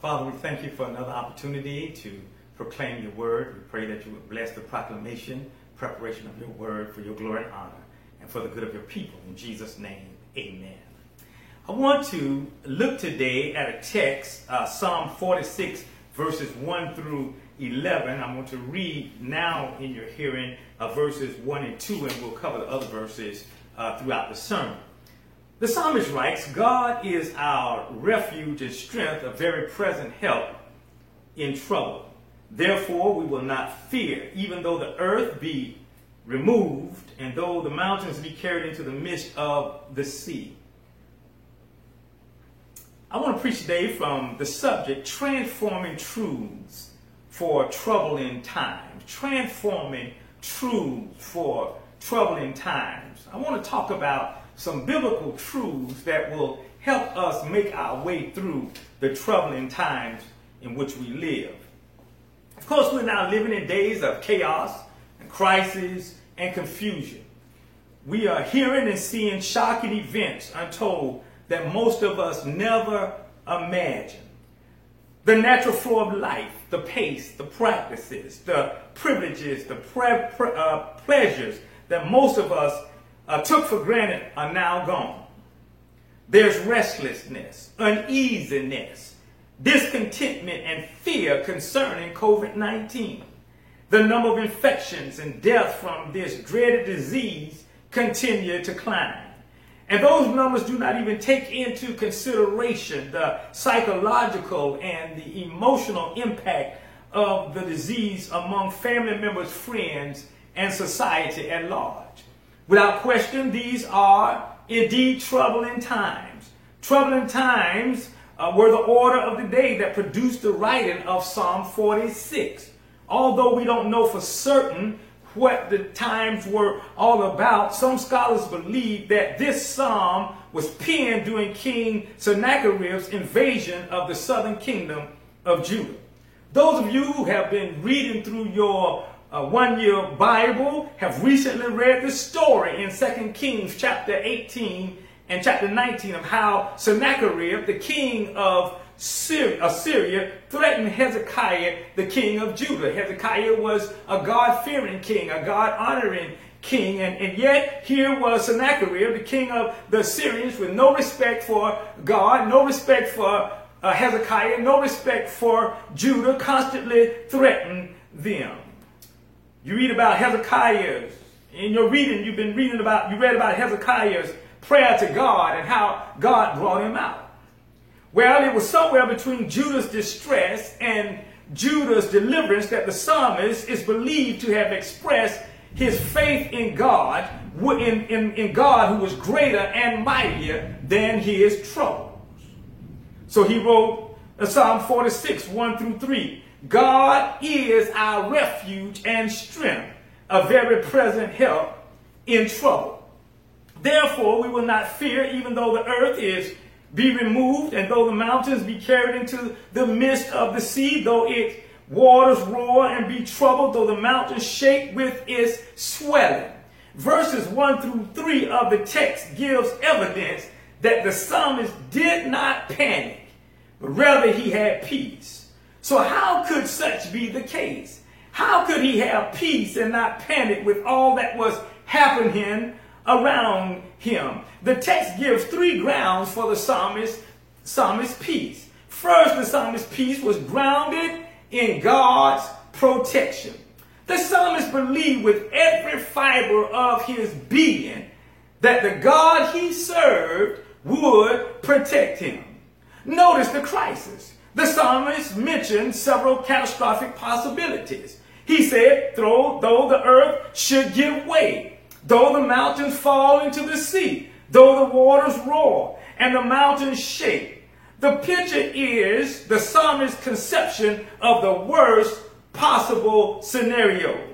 Father, we thank you for another opportunity to proclaim your word. We pray that you would bless the proclamation, preparation of your word for your glory and honor and for the good of your people. In Jesus' name, amen. I want to look today at a text, uh, Psalm 46, verses 1 through 11. I'm going to read now in your hearing uh, verses 1 and 2, and we'll cover the other verses uh, throughout the sermon. The psalmist writes, God is our refuge and strength, a very present help in trouble. Therefore, we will not fear, even though the earth be removed, and though the mountains be carried into the midst of the sea. I want to preach today from the subject transforming truths for troubling times. Transforming truths for troubling times. I want to talk about some biblical truths that will help us make our way through the troubling times in which we live. Of course, we're now living in days of chaos and crisis and confusion. We are hearing and seeing shocking events untold that most of us never imagined. The natural flow of life, the pace, the practices, the privileges, the pre- pre- uh, pleasures that most of us uh, took for granted are now gone. There's restlessness, uneasiness, discontentment, and fear concerning COVID 19. The number of infections and death from this dreaded disease continue to climb. And those numbers do not even take into consideration the psychological and the emotional impact of the disease among family members, friends, and society at large. Without question, these are indeed troubling times. Troubling times uh, were the order of the day that produced the writing of Psalm 46. Although we don't know for certain what the times were all about, some scholars believe that this psalm was penned during King Sennacherib's invasion of the southern kingdom of Judah. Those of you who have been reading through your uh, one year Bible have recently read the story in 2 Kings chapter 18 and chapter 19 of how Sennacherib, the king of Assyria, threatened Hezekiah, the king of Judah. Hezekiah was a God fearing king, a God honoring king, and, and yet here was Sennacherib, the king of the Assyrians, with no respect for God, no respect for uh, Hezekiah, no respect for Judah, constantly threatened them. You read about Hezekiah's, in your reading, you've been reading about, you read about Hezekiah's prayer to God and how God brought him out. Well, it was somewhere between Judah's distress and Judah's deliverance that the psalmist is believed to have expressed his faith in God, in, in, in God who was greater and mightier than his troubles. So he wrote Psalm 46, 1 through 3. God is our refuge and strength, a very present help in trouble. Therefore, we will not fear, even though the earth is be removed, and though the mountains be carried into the midst of the sea, though its waters roar and be troubled, though the mountains shake with its swelling. Verses 1 through 3 of the text gives evidence that the psalmist did not panic, but rather he had peace. So, how could such be the case? How could he have peace and not panic with all that was happening around him? The text gives three grounds for the psalmist, psalmist's peace. First, the psalmist's peace was grounded in God's protection. The psalmist believed with every fiber of his being that the God he served would protect him. Notice the crisis. The psalmist mentioned several catastrophic possibilities. He said, though, though the earth should give way, though the mountains fall into the sea, though the waters roar and the mountains shake. The picture is the psalmist's conception of the worst possible scenarios.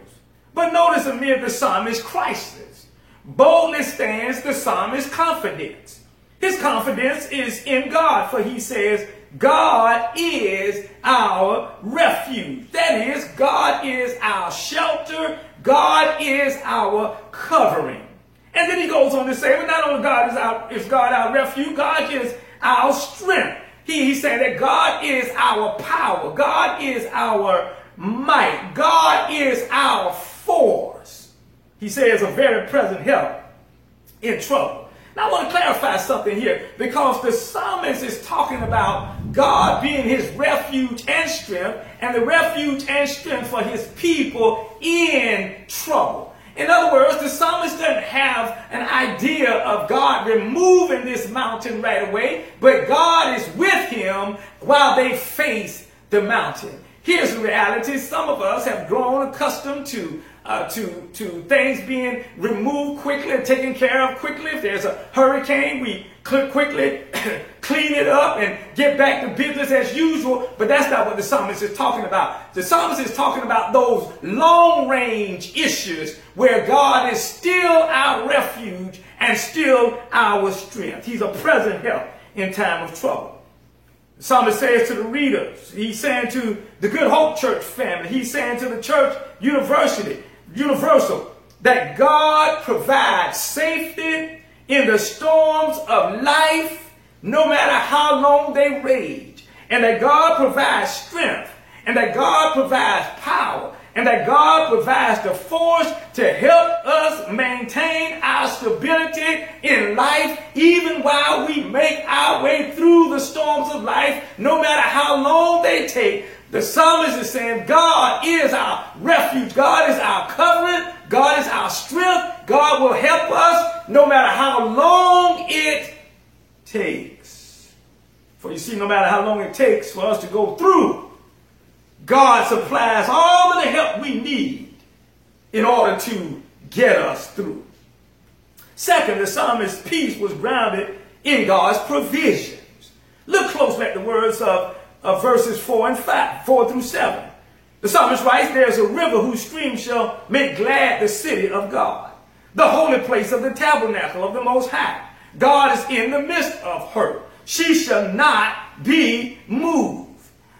But notice amid the psalmist's crisis, boldly stands the psalmist's confidence. His confidence is in God, for he says, God is our refuge. That is, God is our shelter. God is our covering. And then he goes on to say, well, not only God is, our, is God our refuge, God is our strength. He, he's saying that God is our power. God is our might. God is our force. He says a very present help in trouble. Now I want to clarify something here because the psalmist is talking about God being his refuge and strength and the refuge and strength for his people in trouble. In other words, the psalmist doesn't have an idea of God removing this mountain right away, but God is with him while they face the mountain. Here's the reality. Some of us have grown accustomed to uh, to, to things being removed quickly and taken care of quickly. If there's a hurricane, we quickly clean it up and get back to business as usual. But that's not what the psalmist is talking about. The psalmist is talking about those long range issues where God is still our refuge and still our strength. He's a present help in time of trouble. The psalmist says to the readers, he's saying to the Good Hope Church family, he's saying to the church university, universal, that God provides safety in the storms of life, no matter how long they rage, and that God provides strength, and that God provides power, and that God provides the force to help us maintain our stability in life, even while we make our way through the storms of life, no matter how long they take. The psalmist is saying God is our refuge. God is our covering. God is our strength. God will help us no matter how long it takes. For you see, no matter how long it takes for us to go through, God supplies all of the help we need in order to get us through. Second, the psalmist's peace was grounded in God's provisions. Look closely at the words of of verses 4 and 5, 4 through 7. The psalmist writes, There's a river whose stream shall make glad the city of God, the holy place of the tabernacle of the Most High. God is in the midst of her. She shall not be moved.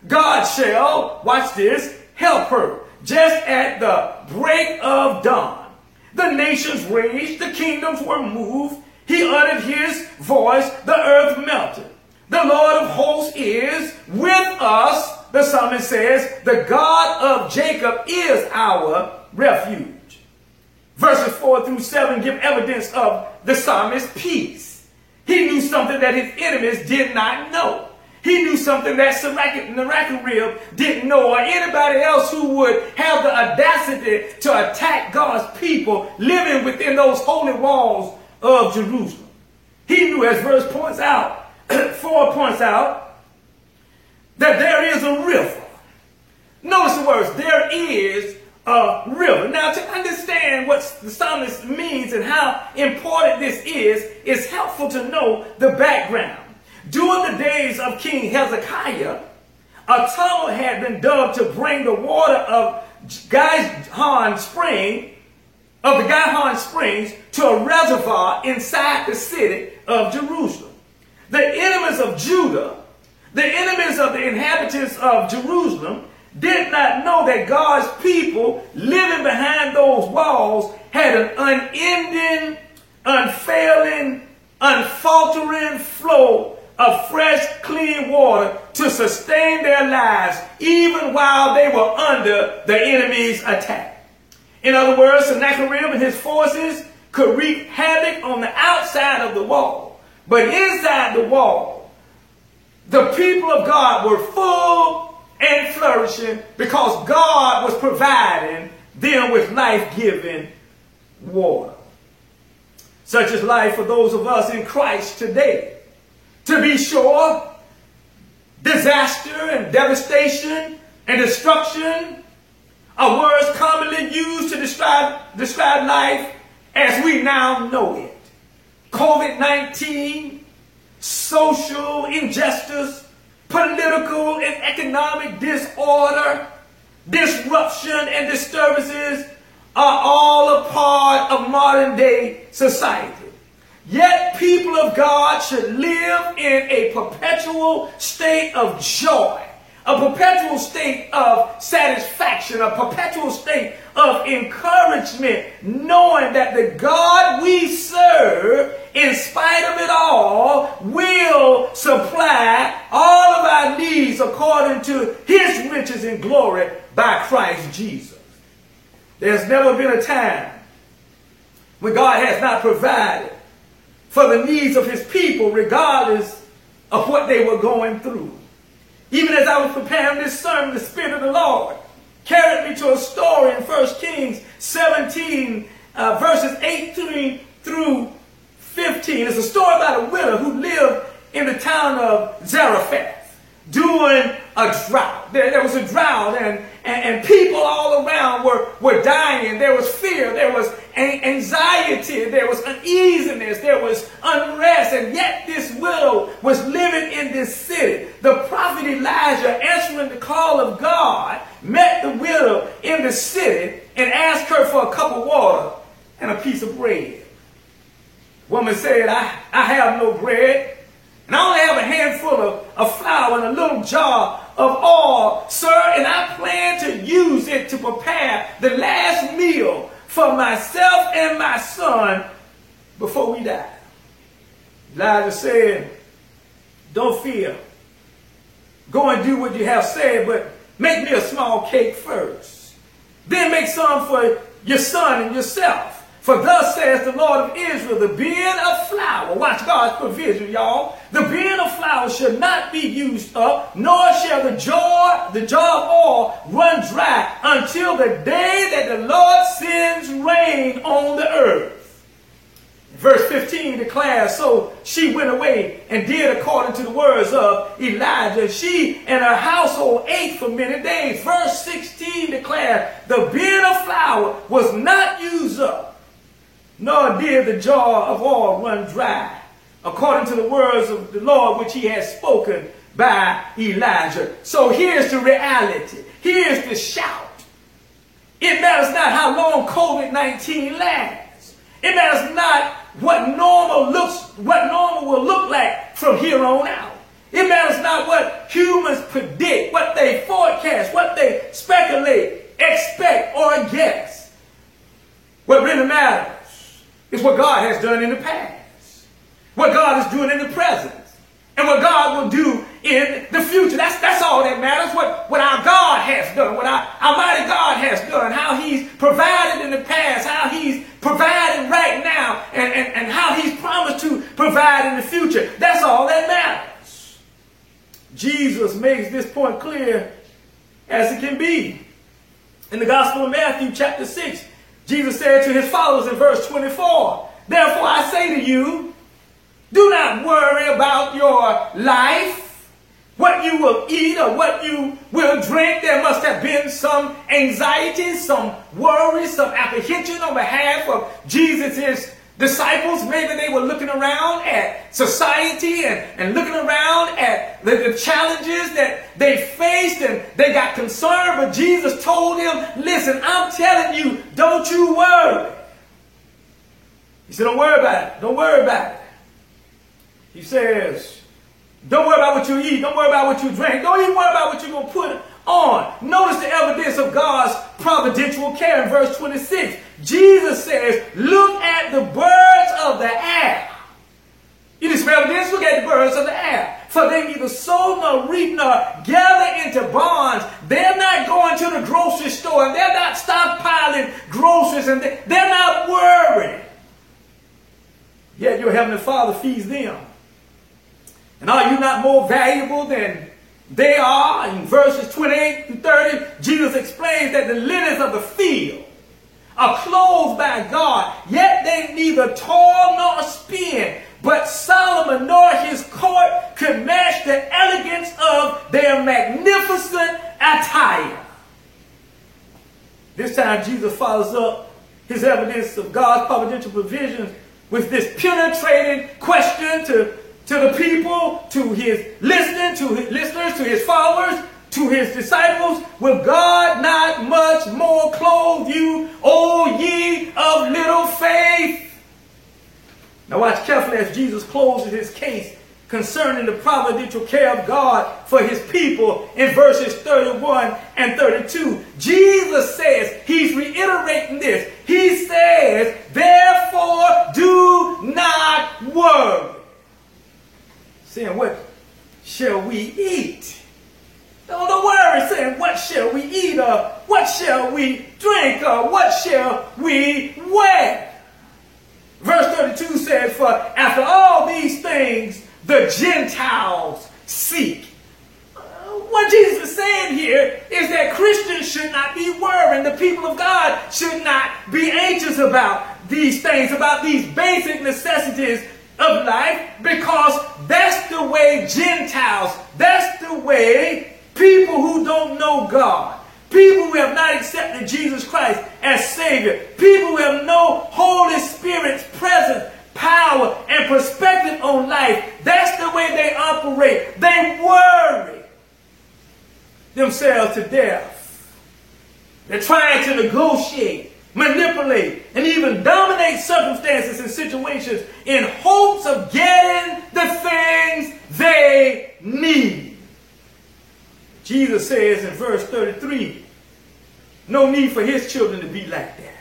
God shall, watch this, help her just at the break of dawn. The nations raged, the kingdoms were moved. He uttered his voice, the earth melted. The Lord of hosts is with us, the psalmist says, the God of Jacob is our refuge. Verses 4 through 7 give evidence of the psalmist's peace. He knew something that his enemies did not know. He knew something that Sennacherib didn't know, or anybody else who would have the audacity to attack God's people living within those holy walls of Jerusalem. He knew, as verse points out, 4 points out that there is a river. Notice the words, there is a river. Now, to understand what the psalmist means and how important this is, it's helpful to know the background. During the days of King Hezekiah, a tunnel had been dug to bring the water of Gihon Spring, of the Gihon Springs, to a reservoir inside the city of Jerusalem. The enemies of Judah, the enemies of the inhabitants of Jerusalem, did not know that God's people living behind those walls had an unending, unfailing, unfaltering flow of fresh, clean water to sustain their lives even while they were under the enemy's attack. In other words, Sennacherib and his forces could wreak havoc on the outside of the wall but inside the wall, the people of God were full and flourishing because God was providing them with life-giving water. Such is life for those of us in Christ today. To be sure, disaster and devastation and destruction are words commonly used to describe, describe life as we now know it. COVID 19, social injustice, political and economic disorder, disruption, and disturbances are all a part of modern day society. Yet people of God should live in a perpetual state of joy a perpetual state of satisfaction, a perpetual state of encouragement, knowing that the God we serve, in spite of it all, will supply all of our needs according to his riches and glory by Christ Jesus. There's never been a time when God has not provided for the needs of his people, regardless of what they were going through. Even as I was preparing this sermon, the Spirit of the Lord carried me to a story in 1 Kings 17, uh, verses 18 through 15. It's a story about a widow who lived in the town of Zarephath during a drought. There, there was a drought, and, and, and people all around were, were dying. There was fear, there was anxiety, there was uneasiness, there was unrest, and yet this widow was living in this city. The prophet Elijah, answering the call of God, met the widow in the city and asked her for a cup of water and a piece of bread. Woman said, I, I have no bread and I only have a handful of, of flour and a little jar of oil, sir, and I plan to use it to prepare the last meal for myself and my son before we die. Elijah said, Don't fear. Go and do what you have said, but make me a small cake first. Then make some for your son and yourself. For thus says the Lord of Israel, the bin of flour, watch God's provision, y'all. The bin of flour shall not be used up, nor shall the jar, the jar of oil run dry until the day that the Lord sends rain on the earth. Verse 15 declares, So she went away and did according to the words of Elijah. She and her household ate for many days. Verse 16 declares, The bin of flour was not used up nor did the jar of oil run dry, according to the words of the Lord which he has spoken by Elijah. So here's the reality. Here's the shout. It matters not how long COVID-19 lasts. It matters not what normal looks, what normal will look like from here on out. It matters not what humans predict, what they forecast, what they speculate, expect, or guess. What really matters is what God has done in the past, what God is doing in the present, and what God will do in the future. That's, that's all that matters. What, what our God has done, what our Almighty God has done, how He's provided in the past, how He's providing right now, and, and, and how He's promised to provide in the future. That's all that matters. Jesus makes this point clear as it can be. In the Gospel of Matthew, chapter 6, Jesus said to his followers in verse 24, Therefore I say to you, do not worry about your life, what you will eat or what you will drink. There must have been some anxiety, some worry, some apprehension on behalf of Jesus' disciples. Maybe they were looking around at society and, and looking around at the, the challenges that they faced and they got concerned. But Jesus told them, listen, I'm telling you, don't you worry. He said, don't worry about it. Don't worry about it. He says, don't worry about what you eat. Don't worry about what you drink. Don't even worry about what you're going to put on. Notice the evidence of God's providential care in verse 26. Jesus says, look at the birds of the air. You just evidence, look at the birds of the air. For they neither sow nor reap nor gather into barns. They're not going to the grocery store and they're not stockpiling groceries and they're not worried. Yet your heavenly Father feeds them. And are you not more valuable than they are? In verses 28 to 30, Jesus explains that the lilies of the field are clothed by God, yet they neither toil nor spin. But Solomon nor his court could match the elegance of their magnificent attire. This time Jesus follows up his evidence of God's providential provisions with this penetrating question to, to the people, to his listening, to his listeners, to his followers, to his disciples, Will God not much more clothe you, O ye of little faith? Now watch carefully as Jesus closes his case concerning the providential care of God for his people in verses 31 and 32. Jesus says, he's reiterating this. He says, therefore do not worry. Saying, what shall we eat? Don't, worry saying, what shall we eat or what shall we drink or what shall we wear? Verse 32 says, For after all these things the Gentiles seek. Uh, what Jesus is saying here is that Christians should not be worrying. The people of God should not be anxious about these things, about these basic necessities of life, because that's the way Gentiles, that's the way people who don't know God, people who have not accepted Jesus Christ as Savior, people who have no Holy Spirit's presence, power, and perspective on life, that's the way they operate. They worry themselves to death. They're trying to negotiate, manipulate, and even dominate circumstances and situations in hopes of getting the things they need. Jesus says in verse 33, no need for his children to be like that.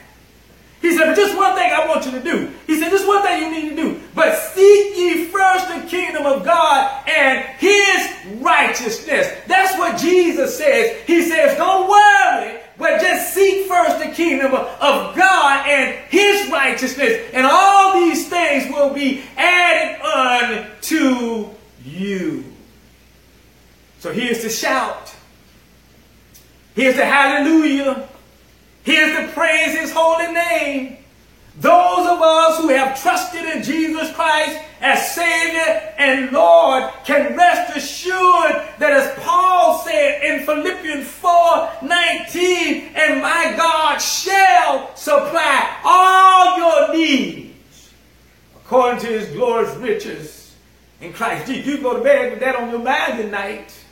He said, but just one thing I want you to do. He said, just one thing you need to do. But seek ye first the kingdom of God and his righteousness. That's what Jesus says. He says, don't worry, seek first the kingdom of God and his righteousness. And all these things will be added unto you. So here's the shout. Here's the hallelujah. Here's the praise his holy name. Those of us who have trusted in Jesus Christ as Savior and Lord can rest assured that as Paul said in Philippians 4 19, and my God shall supply all your needs according to his glorious riches in Christ Jesus. You go to bed with that on your mind tonight.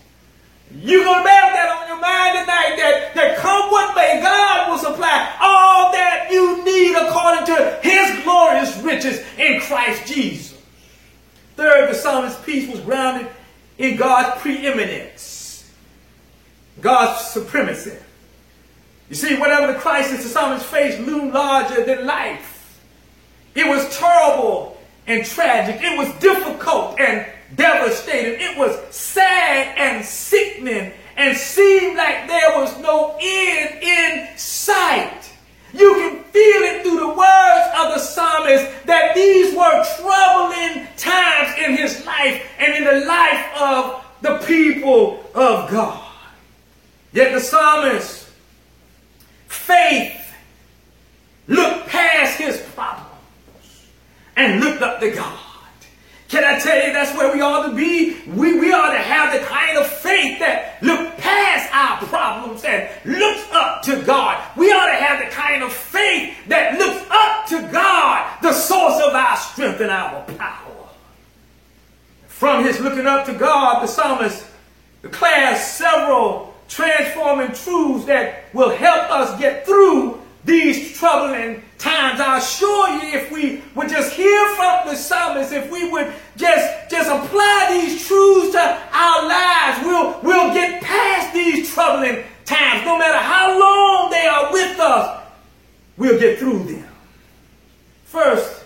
You're going to bear that on your mind tonight that, that come what may, God will supply all that you need according to his glorious riches in Christ Jesus. Third, the psalmist's peace was grounded in God's preeminence, God's supremacy. You see, whatever the crisis the psalmist faced loomed larger than life. It was terrible and tragic. It was difficult and devastating. It was sad and sickening and seemed like there was no end in sight. You can feel it through the words of the psalmist that these were troubling times in his life and in the life of the people of God. Yet the psalmist, faith, looked past his problems and looked up to God. Can I tell you that's where we ought to be? We, we ought to have the kind of faith that look past our problems and looks up to God. Have the kind of faith that looks up to God, the source of our strength and our power. From his looking up to God, the psalmist declares several transforming truths that will help us get through these troubling times. I assure you, if we would just hear from the psalmist, if we would just, just apply these truths to our lives, we'll, we'll get past these troubling times. No matter how long they are with us, we'll get through them. First,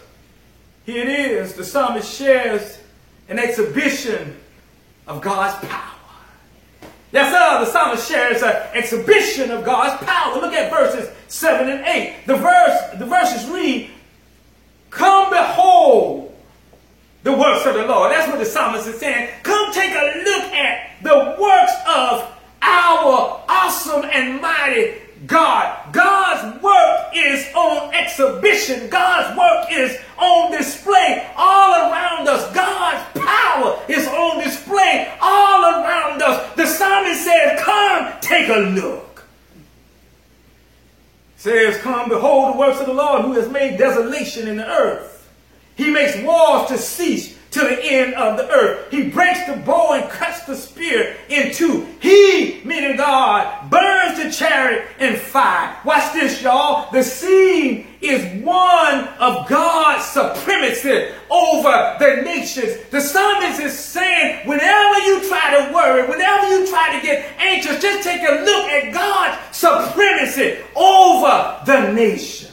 here it is. The psalmist shares an exhibition of God's power. Yes, sir. The psalmist shares an exhibition of God's power. Look at verses 7 and 8. The verse, the verses read, Come behold the works of the Lord. That's what the psalmist is saying. Come take a look at the works of our awesome and mighty God. God's work is on exhibition. God's work is on display all around us. God's power is on display all around us. The psalmist says, Come, take a look. Says, Come, behold the works of the Lord who has made desolation in the earth. He makes wars to cease to the end of the earth. He breaks the bow and cuts the spear in two. He, meaning God, burns the chariot in fire. Watch this, y'all. The scene is one of God's supremacy over the nations. The psalmist is saying, whenever you try to worry, whenever you try to get anxious, just take a look at God's supremacy over the nations.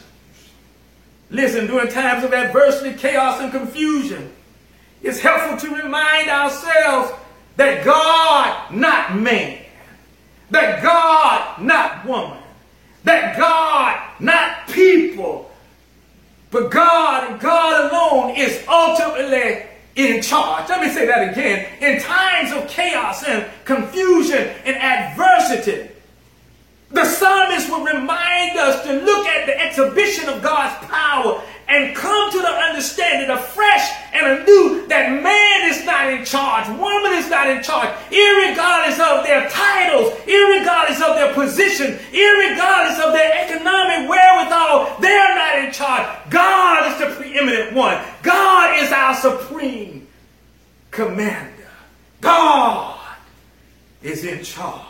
Listen, during times of adversity, chaos, and confusion, it's helpful to remind ourselves that God, not man, that God, not woman, that God, not people, but God and God alone is ultimately in charge. Let me say that again. In times of chaos and confusion and adversity, the psalmist will remind us to look at the exhibition of God's power and come to the understanding afresh and anew that man is not in charge, woman is not in charge, regardless of their titles, regardless of their position, regardless of their economic wherewithal, they're not in charge. God is the preeminent one. God is our supreme commander. God is in charge.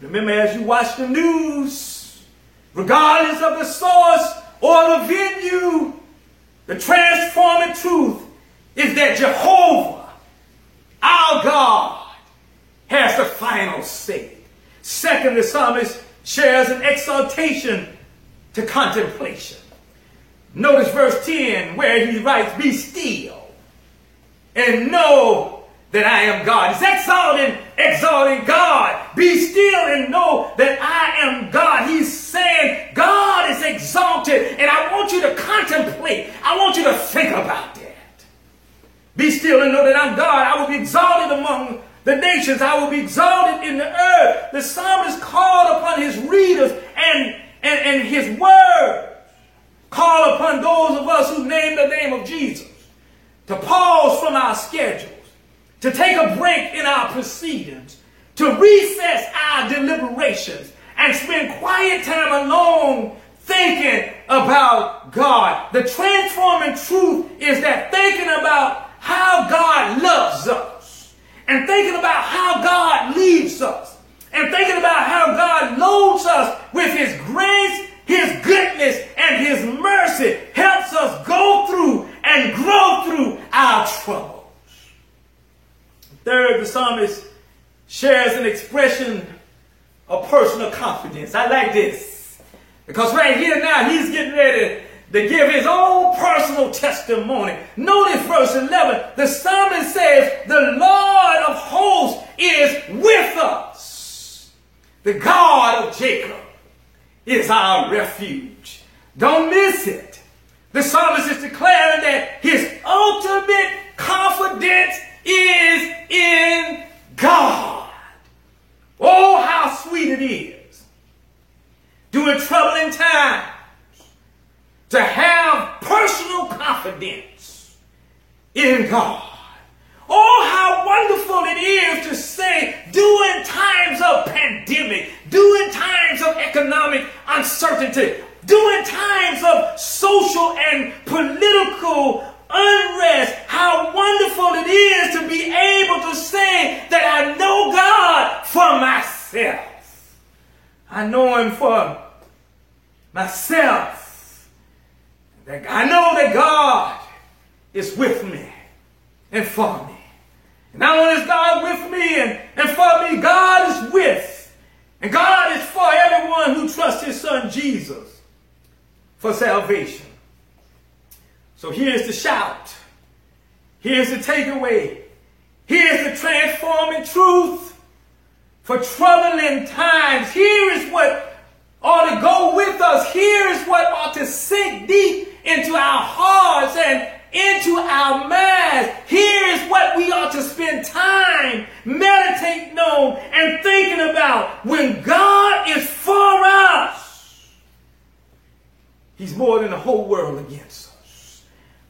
Remember, as you watch the news, regardless of the source, or the venue. The transforming truth is that Jehovah, our God, has the final say. Second, the psalmist shares an exaltation to contemplation. Notice verse 10 where he writes, Be still and know that I am God. He's exalting, exalting God. Be still and know that I am God. He's saying God is exalted, and I want you to contemplate. I want you to think about that. Be still and know that I'm God. I will be exalted among the nations. I will be exalted in the earth. The psalmist called upon his readers and, and, and his word. Call upon those of us who name the name of Jesus to pause from our schedule to take a break in our proceedings, to recess our deliberations, and spend quiet time alone thinking about God. The transforming truth is that thinking about how God loves us, and thinking about how God leads us, and thinking about how God loads us with His grace, His goodness, and His mercy helps us go through and grow through our trouble. Third, the psalmist shares an expression of personal confidence. I like this. Because right here now, he's getting ready to give his own personal testimony. Notice verse 11. The psalmist says, The Lord of hosts is with us. The God of Jacob is our refuge. Don't miss it. The psalmist is declaring that his ultimate confidence is in God. Oh, how sweet it is during troubling times to have personal confidence in God. Oh, how wonderful it is to say, during times of pandemic, during times of economic uncertainty, during times of social and political unrest, how wonderful it is to be able to say that I know God for myself. I know Him for myself. That I know that God is with me and for me. And not only is God with me and, and for me, God is with. And God is for everyone who trusts His Son Jesus for salvation. So here's the shout. Here's the takeaway. Here's the transforming truth for troubling times. Here is what ought to go with us. Here is what ought to sink deep into our hearts and into our minds. Here is what we ought to spend time meditating on and thinking about. When God is for us, He's more than the whole world against us.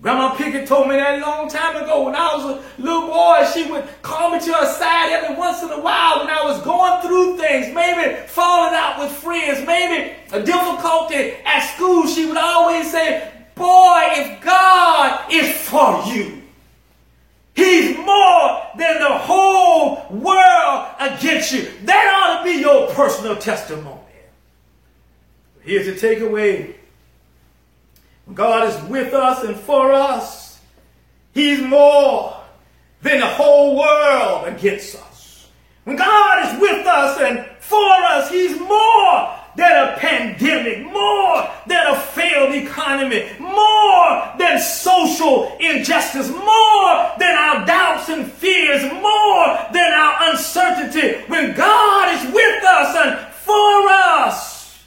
Grandma Pickett told me that a long time ago when I was a little boy. She would call me to her side every once in a while when I was going through things, maybe falling out with friends, maybe a difficulty at school. She would always say, Boy, if God is for you, He's more than the whole world against you. That ought to be your personal testimony. Here's the takeaway God is with us and for us. He's more than the whole world against us. When God is with us and for us, He's more than a pandemic, more than a failed economy, more than social injustice, more than our doubts and fears, more than our uncertainty. When God is with us and for us,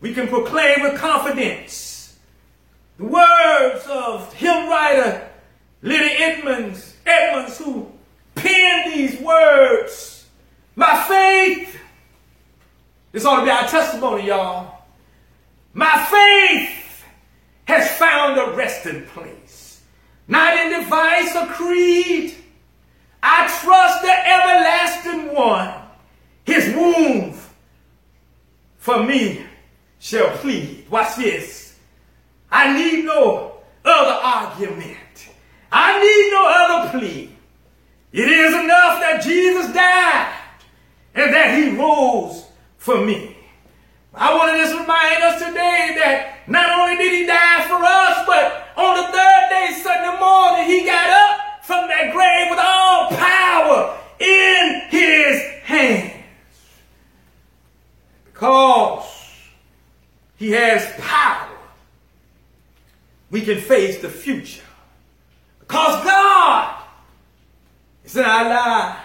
we can proclaim with confidence the words of hymn writer Lydia Edmunds, Edmunds, who penned these words. My faith, this ought to be our testimony, y'all. My faith has found a resting place, not in device or creed. I trust the everlasting one. His wound for me shall plead. Watch this. I need no other argument. I need no other plea. It is enough that Jesus died and that he rose for me. I want to just remind us today that not only did he die for us, but on the third day, Sunday morning, he got up from that grave with all power in his hands. Because he has power, we can face the future. Because God is in our lives.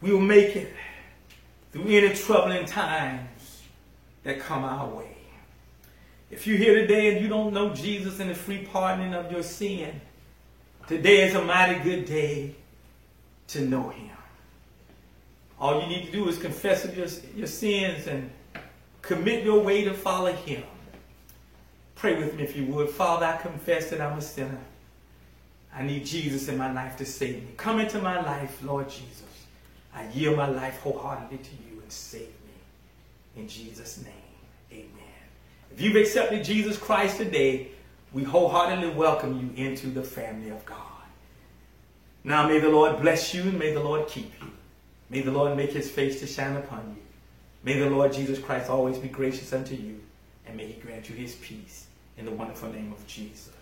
We will make it through any troubling times that come our way. If you're here today and you don't know Jesus and the free pardoning of your sin, today is a mighty good day to know him. All you need to do is confess your, your sins and commit your way to follow him. Pray with me if you would. Father, I confess that I'm a sinner. I need Jesus in my life to save me. Come into my life, Lord Jesus. I yield my life wholeheartedly to you and save me. In Jesus' name, amen. If you've accepted Jesus Christ today, we wholeheartedly welcome you into the family of God. Now may the Lord bless you and may the Lord keep you. May the Lord make his face to shine upon you. May the Lord Jesus Christ always be gracious unto you and may he grant you his peace in the wonderful name of Jesus.